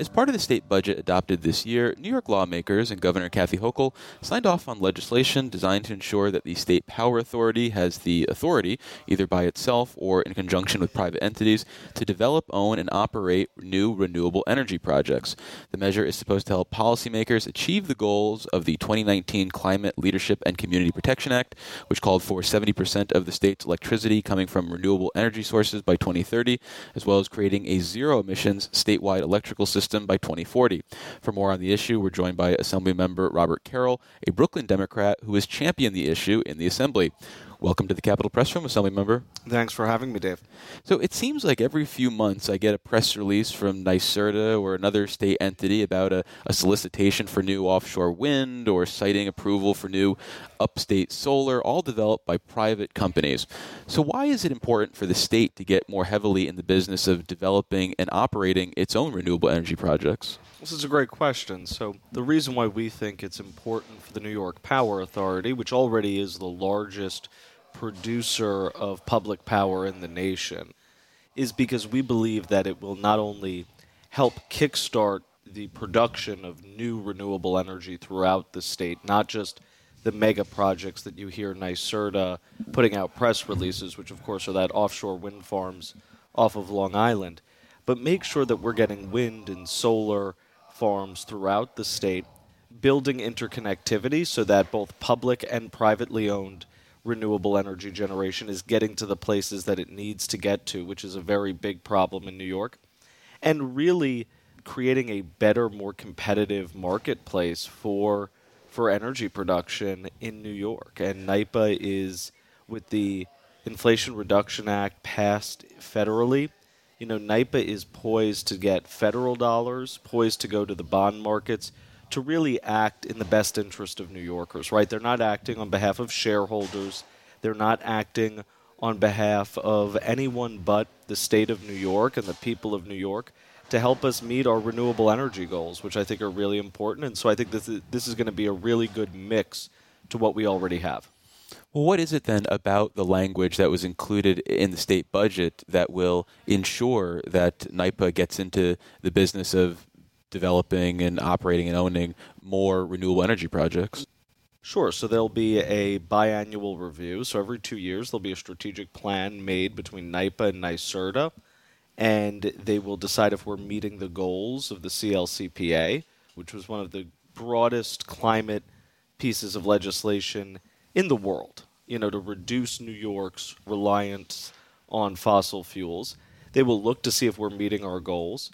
As part of the state budget adopted this year, New York lawmakers and Governor Kathy Hochul signed off on legislation designed to ensure that the State Power Authority has the authority, either by itself or in conjunction with private entities, to develop, own, and operate new renewable energy projects. The measure is supposed to help policymakers achieve the goals of the 2019 Climate Leadership and Community Protection Act, which called for 70% of the state's electricity coming from renewable energy sources by 2030, as well as creating a zero emissions statewide electrical system system by 2040. For more on the issue, we're joined by Assemblymember Robert Carroll, a Brooklyn Democrat who has championed the issue in the Assembly. Welcome to the Capitol Press Room, Assembly Member. Thanks for having me, Dave. So it seems like every few months I get a press release from NYSERDA or another state entity about a, a solicitation for new offshore wind or siting approval for new upstate solar, all developed by private companies. So why is it important for the state to get more heavily in the business of developing and operating its own renewable energy projects? This is a great question. So, the reason why we think it's important for the New York Power Authority, which already is the largest producer of public power in the nation is because we believe that it will not only help kickstart the production of new renewable energy throughout the state, not just the mega projects that you hear NYSERDA putting out press releases, which of course are that offshore wind farms off of Long Island, but make sure that we're getting wind and solar farms throughout the state, building interconnectivity so that both public and privately owned renewable energy generation is getting to the places that it needs to get to, which is a very big problem in New York, and really creating a better, more competitive marketplace for for energy production in New York. And NYPA is with the Inflation Reduction Act passed federally. You know, NYPA is poised to get federal dollars, poised to go to the bond markets, to really act in the best interest of New Yorkers, right? They're not acting on behalf of shareholders. They're not acting on behalf of anyone but the state of New York and the people of New York to help us meet our renewable energy goals, which I think are really important. And so I think this is, this is going to be a really good mix to what we already have. Well, what is it then about the language that was included in the state budget that will ensure that NYPA gets into the business of developing and operating and owning more renewable energy projects? Sure. So there'll be a biannual review. So every two years, there'll be a strategic plan made between NYPA and NYSERDA, and they will decide if we're meeting the goals of the CLCPA, which was one of the broadest climate pieces of legislation in the world, you know, to reduce New York's reliance on fossil fuels. They will look to see if we're meeting our goals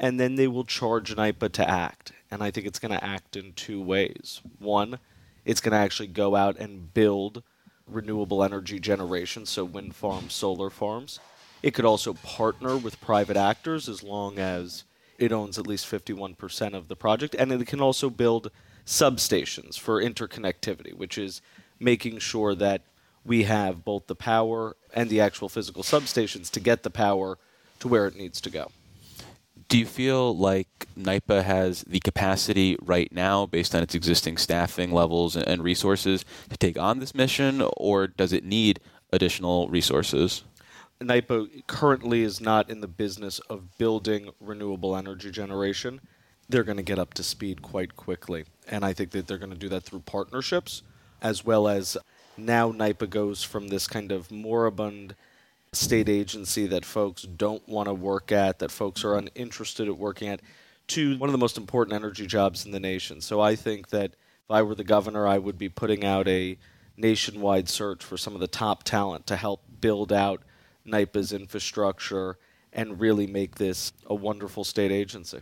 and then they will charge NYPA to act. And I think it's going to act in two ways. One, it's going to actually go out and build renewable energy generation, so wind farms, solar farms. It could also partner with private actors as long as it owns at least 51% of the project. And it can also build substations for interconnectivity, which is making sure that we have both the power and the actual physical substations to get the power to where it needs to go. Do you feel like NYPA has the capacity right now, based on its existing staffing levels and resources, to take on this mission, or does it need additional resources? NYPA currently is not in the business of building renewable energy generation. They're going to get up to speed quite quickly. And I think that they're going to do that through partnerships, as well as now NYPA goes from this kind of moribund state agency that folks don't want to work at, that folks are uninterested at working at, to one of the most important energy jobs in the nation. So I think that if I were the governor, I would be putting out a nationwide search for some of the top talent to help build out NYPA's infrastructure and really make this a wonderful state agency.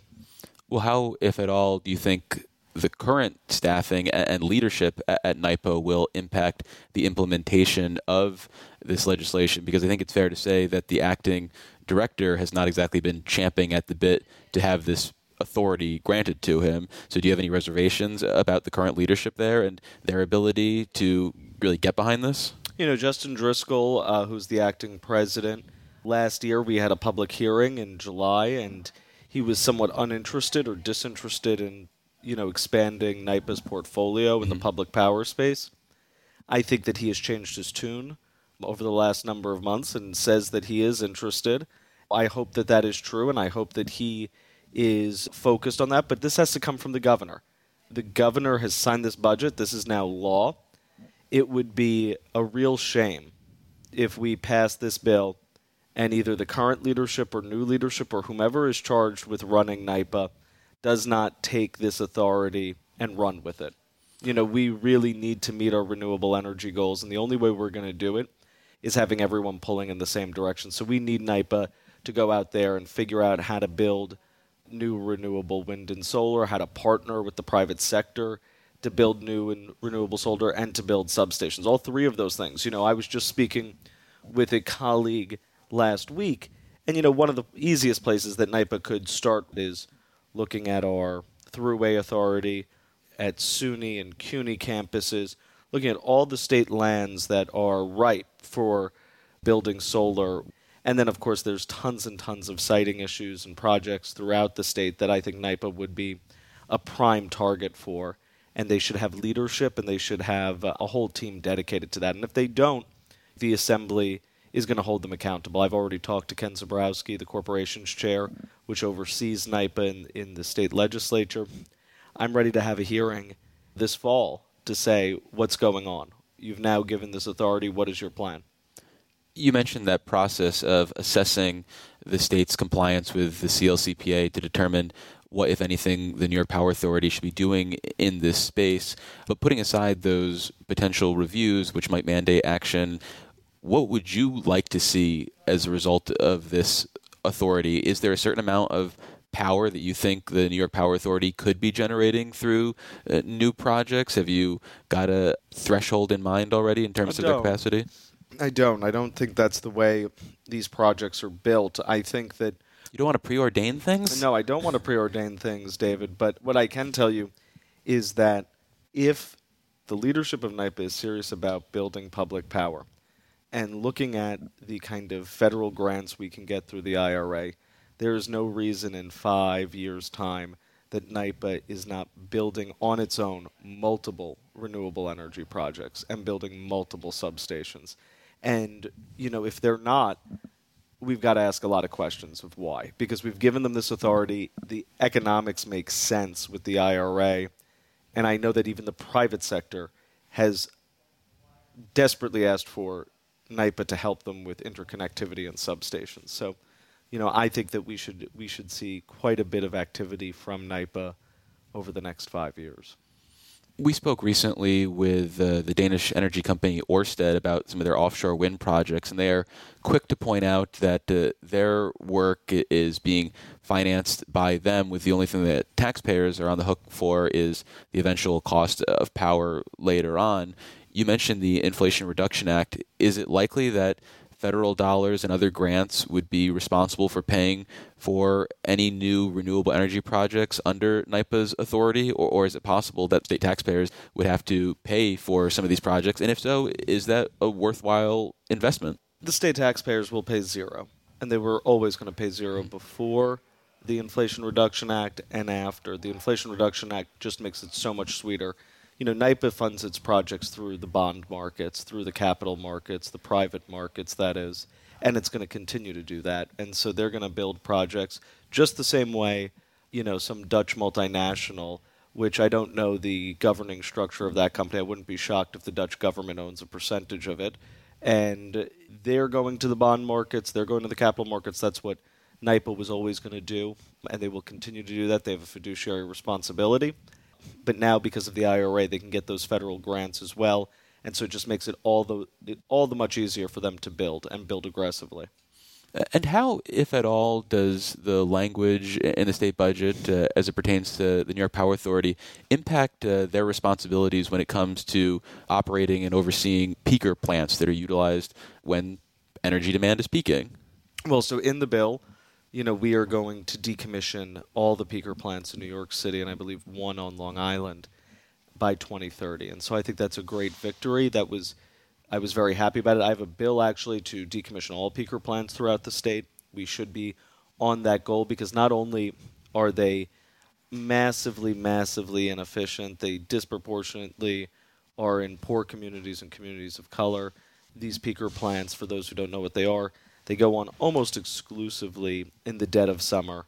Well, how, if at all, do you think the current staffing and leadership at NYPA will impact the implementation of this legislation? Because I think it's fair to say that the acting director has not exactly been champing at the bit to have this authority granted to him. So, do you have any reservations about the current leadership there and their ability to really get behind this? You know, Justin Driscoll, uh, who's the acting president, last year we had a public hearing in July, and he was somewhat uninterested or disinterested in you know, expanding NYPA's portfolio in mm-hmm. the public power space. I think that he has changed his tune over the last number of months and says that he is interested. I hope that that is true, and I hope that he is focused on that, but this has to come from the governor. The governor has signed this budget. This is now law. It would be a real shame if we pass this bill and either the current leadership or new leadership or whomever is charged with running NYPA does not take this authority and run with it. You know, we really need to meet our renewable energy goals, and the only way we're going to do it is having everyone pulling in the same direction. So we need NYPA to go out there and figure out how to build new renewable wind and solar, how to partner with the private sector to build new and renewable solar, and to build substations. All three of those things. You know, I was just speaking with a colleague last week, and you know, one of the easiest places that NYPA could start is looking at our thruway authority at SUNY and CUNY campuses, looking at all the state lands that are ripe for building solar. And then, of course, there's tons and tons of siting issues and projects throughout the state that I think NYPA would be a prime target for. And they should have leadership and they should have uh, a whole team dedicated to that. And if they don't, the assembly is going to hold them accountable. I've already talked to Ken Zebrowski, the corporation's chair, which oversees NYPA in, in the state legislature. I'm ready to have a hearing this fall to say what's going on. You've now given this authority. What is your plan? You mentioned that process of assessing the state's compliance with the CLCPA to determine what, if anything, the New York Power Authority should be doing in this space. But putting aside those potential reviews, which might mandate action, what would you like to see as a result of this authority? Is there a certain amount of power that you think the New York Power Authority could be generating through uh, new projects? Have you got a threshold in mind already in terms of their capacity? I don't. I don't think that's the way these projects are built. I think that You don't want to preordain things? No, I don't want to preordain things, David. But what I can tell you is that if the leadership of NYPA is serious about building public power and looking at the kind of federal grants we can get through the IRA, there is no reason in five years' time that NYPA is not building on its own multiple renewable energy projects and building multiple substations. And, you know, if they're not, we've got to ask a lot of questions of why. Because we've given them this authority, the economics make sense with the IRA, and I know that even the private sector has desperately asked for NYPA to help them with interconnectivity and substations. So, you know, I think that we should we should see quite a bit of activity from NYPA over the next five years. We spoke recently with uh, the Danish energy company Ørsted about some of their offshore wind projects, and they are quick to point out that uh, their work is being financed by them, with the only thing that taxpayers are on the hook for is the eventual cost of power later on. You mentioned the Inflation Reduction Act. Is it likely that federal dollars and other grants would be responsible for paying for any new renewable energy projects under NYPA's authority, or, or is it possible that state taxpayers would have to pay for some of these projects? And if so, is that a worthwhile investment? The state taxpayers will pay zero, and they were always going to pay zero before the Inflation Reduction Act and after. The Inflation Reduction Act just makes it so much sweeter. You know, NYPA funds its projects through the bond markets, through the capital markets, the private markets, that is, and it's going to continue to do that. And so they're going to build projects just the same way, you know, some Dutch multinational, which I don't know the governing structure of that company. I wouldn't be shocked if the Dutch government owns a percentage of it. And they're going to the bond markets, they're going to the capital markets. That's what NYPA was always going to do, and they will continue to do that. They have a fiduciary responsibility. But now, because of the IRA, they can get those federal grants as well, and so it just makes it all the all the much easier for them to build and build aggressively. And how, if at all, does the language in the state budget, uh, as it pertains to the New York Power Authority, impact uh, their responsibilities when it comes to operating and overseeing peaker plants that are utilized when energy demand is peaking? Well, so in the bill, you know, we are going to decommission all the peaker plants in New York City, and I believe one on Long Island by 2030. And so I think that's a great victory. That was, I was very happy about it. I have a bill actually to decommission all peaker plants throughout the state. We should be on that goal because not only are they massively, massively inefficient, they disproportionately are in poor communities and communities of color. These peaker plants, for those who don't know what they are, they go on almost exclusively in the dead of summer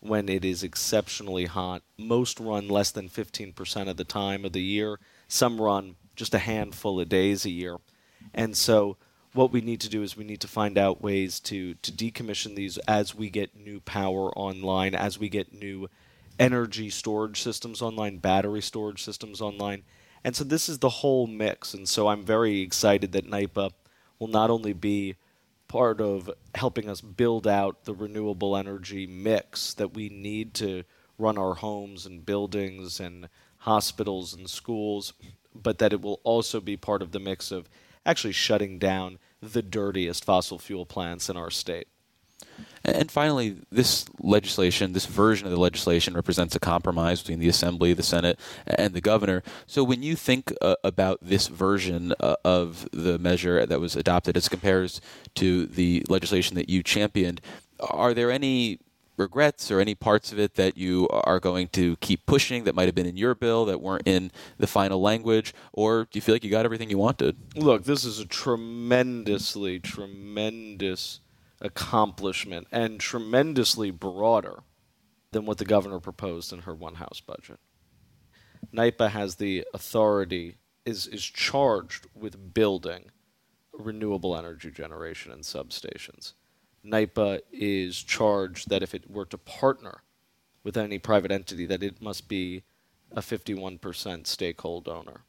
when it is exceptionally hot. Most run less than 15% of the time of the year. Some run just a handful of days a year. And so what we need to do is we need to find out ways to to decommission these as we get new power online, as we get new energy storage systems online, battery storage systems online. And so this is the whole mix. And so I'm very excited that NYPA will not only be part of helping us build out the renewable energy mix that we need to run our homes and buildings and hospitals and schools, but that it will also be part of the mix of actually shutting down the dirtiest fossil fuel plants in our state. And finally, this legislation, this version of the legislation, represents a compromise between the Assembly, the Senate, and the governor. So, when you think uh, about this version uh, of the measure that was adopted as compares to the legislation that you championed, are there any regrets or any parts of it that you are going to keep pushing that might have been in your bill that weren't in the final language, or do you feel like you got everything you wanted? Look, this is a tremendously, tremendous accomplishment and tremendously broader than what the governor proposed in her one house budget. NYPA has the authority, is, is charged with building renewable energy generation and substations. NYPA is charged that if it were to partner with any private entity, that it must be a 51% stakeholder owner.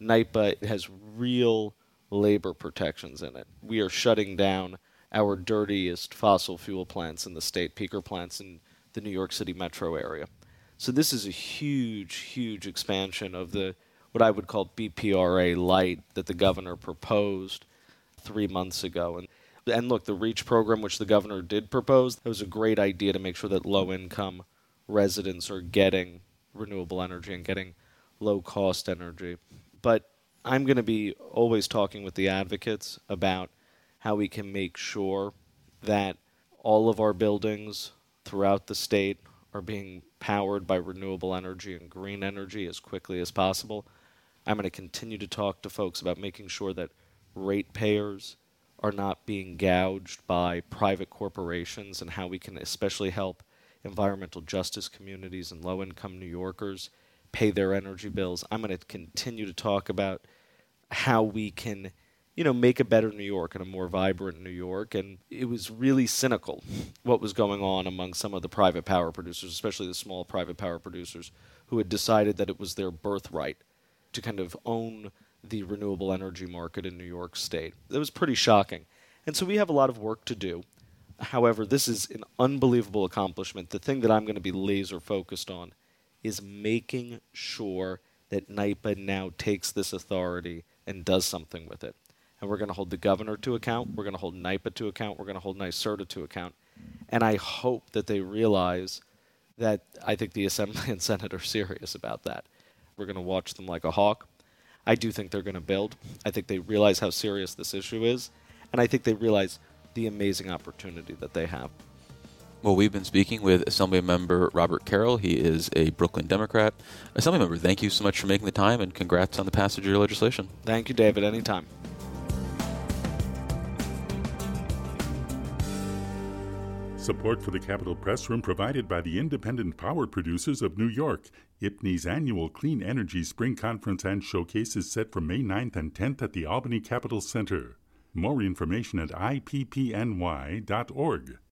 NYPA has real labor protections in it. We are shutting down our dirtiest fossil fuel plants in the state, peaker plants in the New York City metro area. So this is a huge, huge expansion of the what I would call BPRA light that the governor proposed three months ago. And and look, the REACH program, which the governor did propose, that was a great idea to make sure that low income residents are getting renewable energy and getting low cost energy. But I'm going to be always talking with the advocates about how we can make sure that all of our buildings throughout the state are being powered by renewable energy and green energy as quickly as possible. I'm going to continue to talk to folks about making sure that ratepayers are not being gouged by private corporations and how we can especially help environmental justice communities and low income New Yorkers pay their energy bills. I'm going to continue to talk about how we can you know, make a better New York and a more vibrant New York. And it was really cynical what was going on among some of the private power producers, especially the small private power producers, who had decided that it was their birthright to kind of own the renewable energy market in New York State. That was pretty shocking. And so we have a lot of work to do. However, this is an unbelievable accomplishment. The thing that I'm going to be laser focused on is making sure that NYPA now takes this authority and does something with it and we're going to hold the governor to account. We're going to hold NYPA to account. We're going to hold NYSERDA to account. And I hope that they realize that I think the Assembly and Senate are serious about that. We're going to watch them like a hawk. I do think they're going to build. I think they realize how serious this issue is. And I think they realize the amazing opportunity that they have. Well, we've been speaking with Assemblymember Robert Carroll. He is a Brooklyn Democrat. Assemblymember, thank you so much for making the time and congrats on the passage of your legislation. Thank you, David. Anytime. Support for the Capitol Press Room provided by the independent power producers of New York. IPPNY's annual Clean Energy Spring Conference and Showcase is set for May 9th and 10th at the Albany Capitol Center. More information at ippny.org.